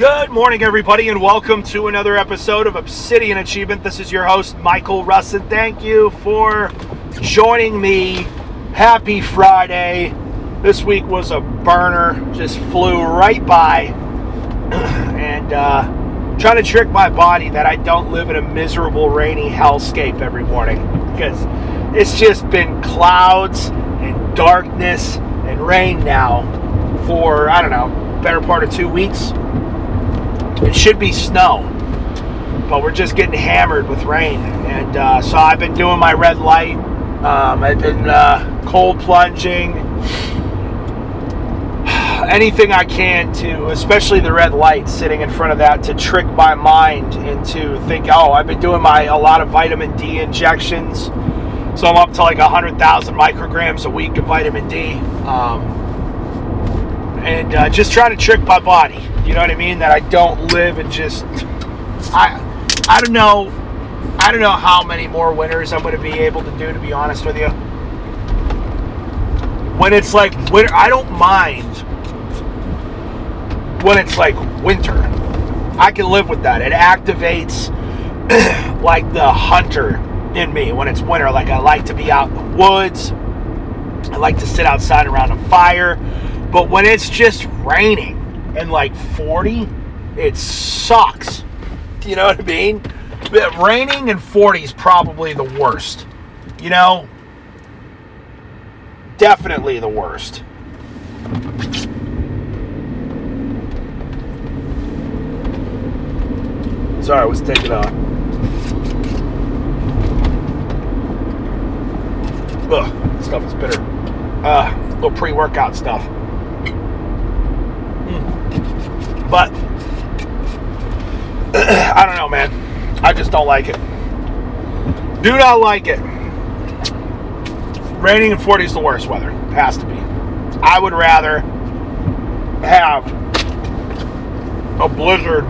Good morning, everybody, and welcome to another episode of Obsidian Achievement. This is your host, Michael Russin. Thank you for joining me. Happy Friday. This week was a burner, just flew right by. and uh, trying to trick my body that I don't live in a miserable, rainy hellscape every morning. Because it's just been clouds and darkness and rain now for, I don't know, better part of two weeks. It should be snow, but we're just getting hammered with rain. And uh, so I've been doing my red light. Um, I've been uh, cold plunging. Anything I can to, especially the red light, sitting in front of that to trick my mind into think, oh, I've been doing my a lot of vitamin D injections, so I'm up to like hundred thousand micrograms a week of vitamin D. Um, and uh, just trying to trick my body. You know what I mean? That I don't live and just I I don't know I don't know how many more winters I'm going to be able to do. To be honest with you, when it's like winter, I don't mind when it's like winter. I can live with that. It activates like the hunter in me when it's winter. Like I like to be out in the woods. I like to sit outside around a fire. But when it's just raining and like 40, it sucks. You know what I mean? But raining and 40 is probably the worst. You know? Definitely the worst. Sorry, I was taking off. Ugh, stuff is bitter. Uh, little pre workout stuff. But I don't know, man. I just don't like it. Do not like it. Raining and 40 is the worst weather. It has to be. I would rather have a blizzard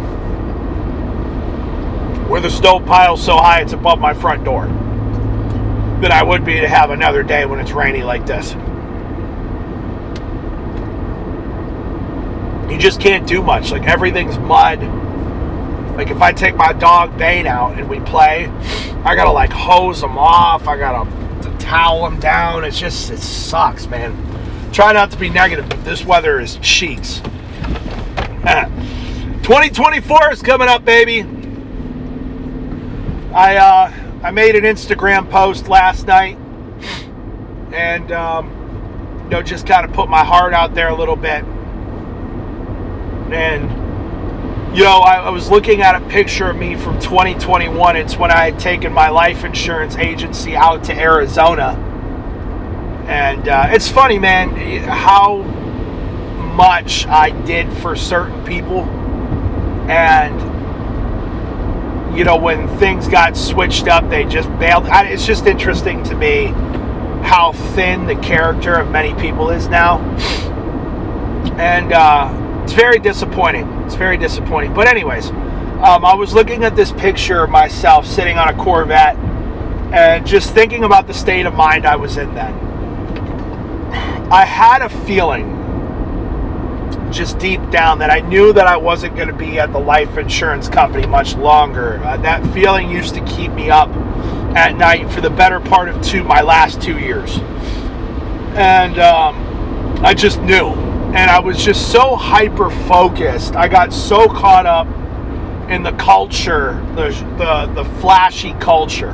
where the snow pile's so high it's above my front door than I would be to have another day when it's rainy like this. You just can't do much. Like everything's mud. Like if I take my dog Bane out and we play, I gotta like hose him off. I gotta towel him down. It's just it sucks, man. Try not to be negative, but this weather is cheeks. 2024 is coming up, baby. I uh, I made an Instagram post last night, and um, you know just kind of put my heart out there a little bit and, you know, I, I, was looking at a picture of me from 2021. It's when I had taken my life insurance agency out to Arizona. And uh, it's funny, man, how much I did for certain people. And, you know, when things got switched up, they just bailed. It's just interesting to me how thin the character of many people is now. And, uh, it's very disappointing. It's very disappointing. But anyways, um, I was looking at this picture of myself sitting on a Corvette and just thinking about the state of mind I was in then. I had a feeling just deep down that I knew that I wasn't going to be at the life insurance company much longer. Uh, that feeling used to keep me up at night for the better part of two my last two years, and um, I just knew and I was just so hyper focused. I got so caught up in the culture, the, the, the flashy culture.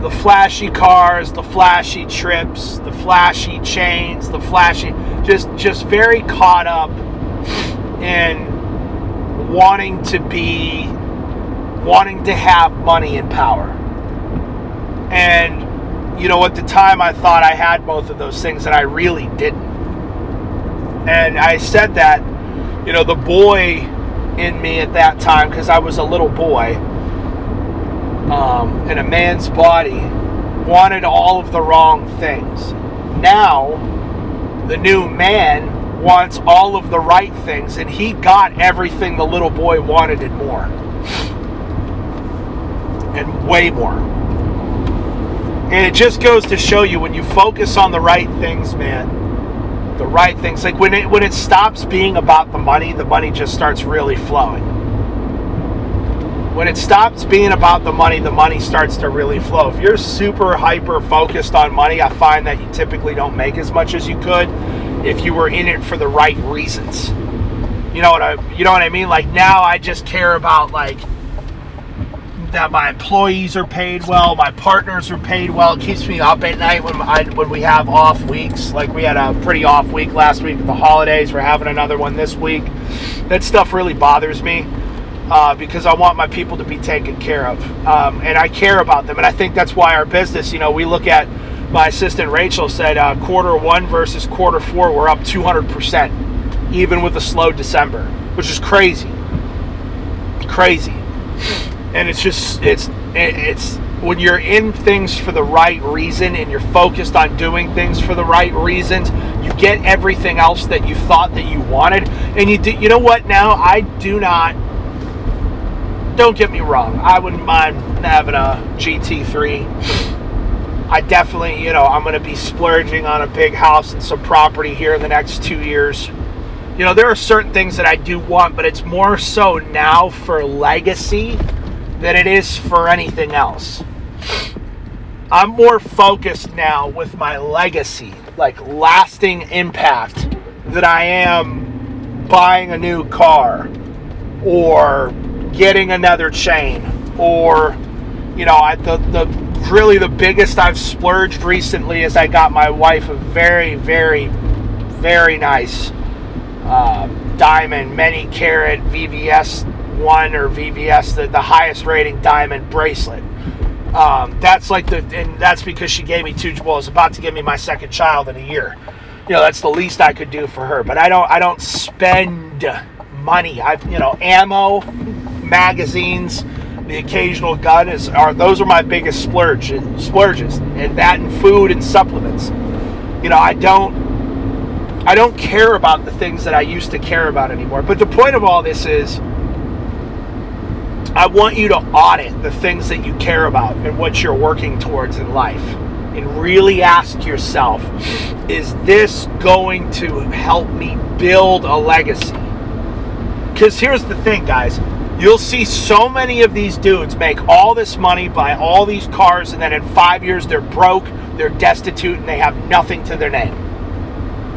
The flashy cars, the flashy trips, the flashy chains, the flashy just just very caught up in wanting to be wanting to have money and power. And you know, at the time I thought I had both of those things and I really didn't. And I said that, you know, the boy in me at that time, because I was a little boy um, in a man's body, wanted all of the wrong things. Now, the new man wants all of the right things, and he got everything the little boy wanted and more. And way more. And it just goes to show you when you focus on the right things, man, the right things. Like when it when it stops being about the money, the money just starts really flowing. When it stops being about the money, the money starts to really flow. If you're super hyper focused on money, I find that you typically don't make as much as you could if you were in it for the right reasons. You know what I you know what I mean? Like now I just care about like that my employees are paid well, my partners are paid well. It keeps me up at night when I, when we have off weeks. Like we had a pretty off week last week with the holidays. We're having another one this week. That stuff really bothers me uh, because I want my people to be taken care of, um, and I care about them. And I think that's why our business. You know, we look at my assistant Rachel said uh, quarter one versus quarter four, we're up 200 percent, even with a slow December, which is crazy. Crazy and it's just it's it's when you're in things for the right reason and you're focused on doing things for the right reasons you get everything else that you thought that you wanted. And you do, you know what now i do not don't get me wrong i wouldn't mind having a gt3 i definitely you know i'm going to be splurging on a big house and some property here in the next two years. You know there are certain things that i do want but it's more so now for legacy than it is for anything else. I'm more focused now with my legacy, like lasting impact, than I am buying a new car or getting another chain or you know I, the the really the biggest I've splurged recently is I got my wife a very very very nice uh, diamond many carat VVS one or VVS, the, the highest rating diamond bracelet. Um, that's like the, and that's because she gave me two. Well, is about to give me my second child in a year. You know, that's the least I could do for her. But I don't, I don't spend money. I, you know, ammo, magazines, the occasional gun is are those are my biggest splurge splurges, and that and food and supplements. You know, I don't, I don't care about the things that I used to care about anymore. But the point of all this is I want you to audit the things that you care about and what you're working towards in life. And really ask yourself is this going to help me build a legacy? Because here's the thing, guys. You'll see so many of these dudes make all this money, buy all these cars, and then in five years they're broke, they're destitute, and they have nothing to their name.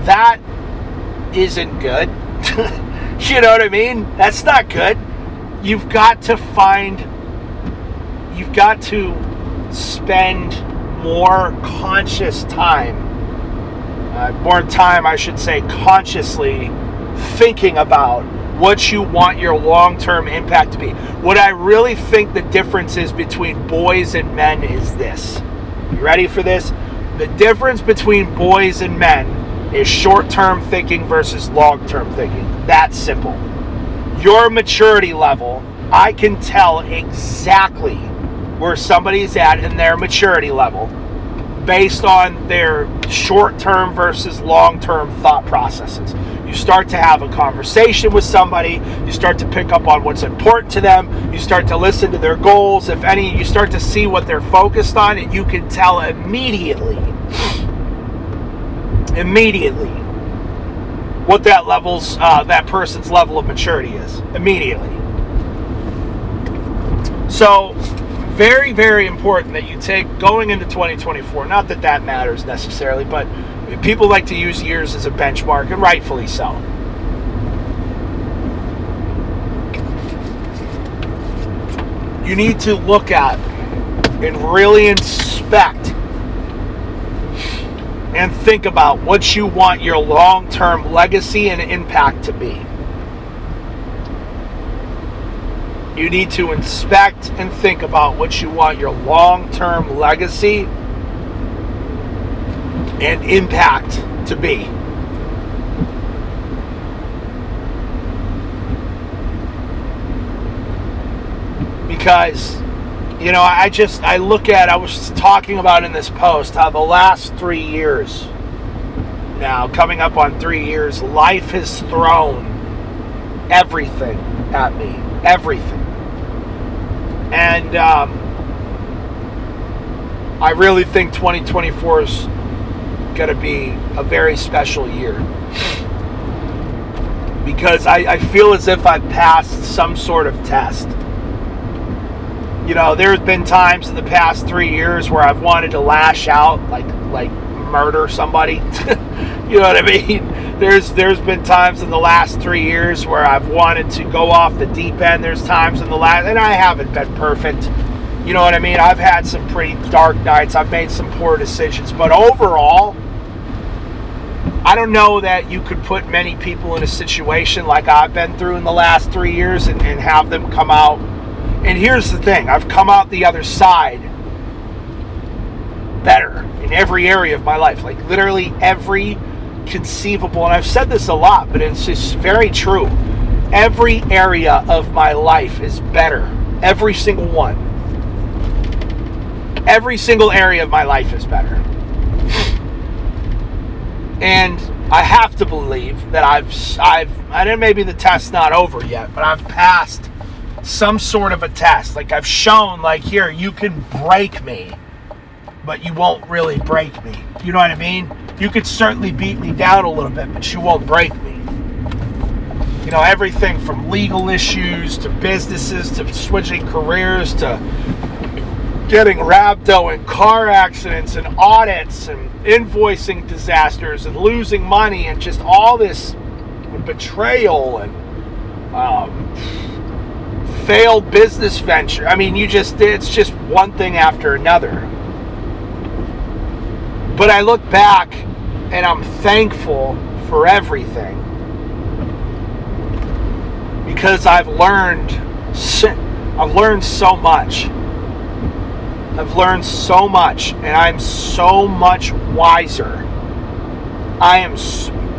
That isn't good. you know what I mean? That's not good you've got to find you've got to spend more conscious time uh, more time i should say consciously thinking about what you want your long-term impact to be. What i really think the difference is between boys and men is this. You ready for this? The difference between boys and men is short-term thinking versus long-term thinking. That's simple your maturity level, I can tell exactly where somebody's at in their maturity level based on their short term versus long term thought processes. You start to have a conversation with somebody, you start to pick up on what's important to them, you start to listen to their goals, if any, you start to see what they're focused on, and you can tell immediately. Immediately what that level's uh, that person's level of maturity is immediately. So, very very important that you take going into 2024. Not that that matters necessarily, but people like to use years as a benchmark, and rightfully so. You need to look at and really inspect and think about what you want your long term legacy and impact to be. You need to inspect and think about what you want your long term legacy and impact to be. Because you know, I just I look at I was talking about in this post how the last three years now coming up on three years, life has thrown everything at me, everything, and um, I really think 2024 is going to be a very special year because I, I feel as if I've passed some sort of test. You know, there's been times in the past three years where I've wanted to lash out, like like murder somebody. you know what I mean? There's there's been times in the last three years where I've wanted to go off the deep end. There's times in the last, and I haven't been perfect. You know what I mean? I've had some pretty dark nights. I've made some poor decisions, but overall, I don't know that you could put many people in a situation like I've been through in the last three years and, and have them come out. And here's the thing I've come out the other side better in every area of my life, like literally every conceivable. And I've said this a lot, but it's just very true. Every area of my life is better. Every single one. Every single area of my life is better. And I have to believe that I've I've I know maybe the test's not over yet, but I've passed some sort of a test. Like I've shown like here you can break me, but you won't really break me. You know what I mean? You could certainly beat me down a little bit, but you won't break me. You know, everything from legal issues to businesses to switching careers to getting rhabdo and car accidents and audits and invoicing disasters and losing money and just all this betrayal and um, failed business venture. I mean, you just, it's just one thing after another. But I look back and I'm thankful for everything because I've learned, I've learned so much. I've learned so much, and I'm so much wiser. I am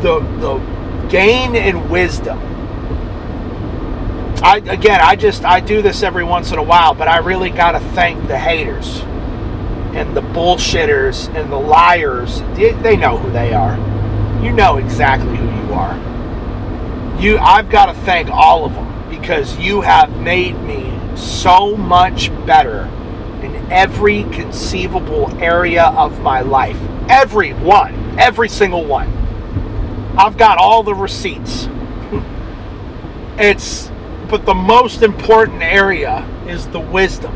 the the gain in wisdom. I again, I just I do this every once in a while, but I really got to thank the haters and the bullshitters and the liars. They, they know who they are. You know exactly who you are. You, I've got to thank all of them because you have made me so much better in every conceivable area of my life. Every one, every single one. I've got all the receipts. it's, but the most important area is the wisdom.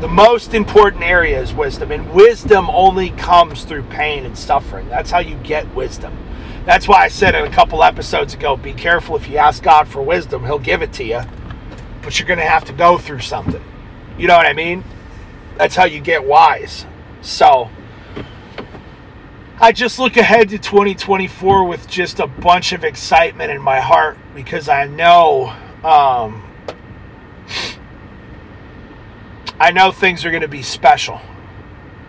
The most important area is wisdom, and wisdom only comes through pain and suffering. That's how you get wisdom. That's why I said it a couple episodes ago be careful if you ask God for wisdom, He'll give it to you but you're going to have to go through something. You know what I mean? That's how you get wise. So, I just look ahead to 2024 with just a bunch of excitement in my heart because I know um, I know things are going to be special.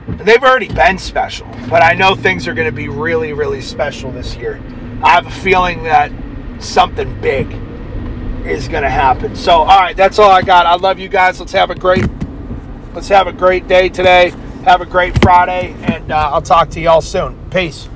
They've already been special, but I know things are going to be really, really special this year. I have a feeling that something big is going to happen. So, all right, that's all I got. I love you guys. Let's have a great let's have a great day today. Have a great Friday, and uh, I'll talk to y'all soon. Peace.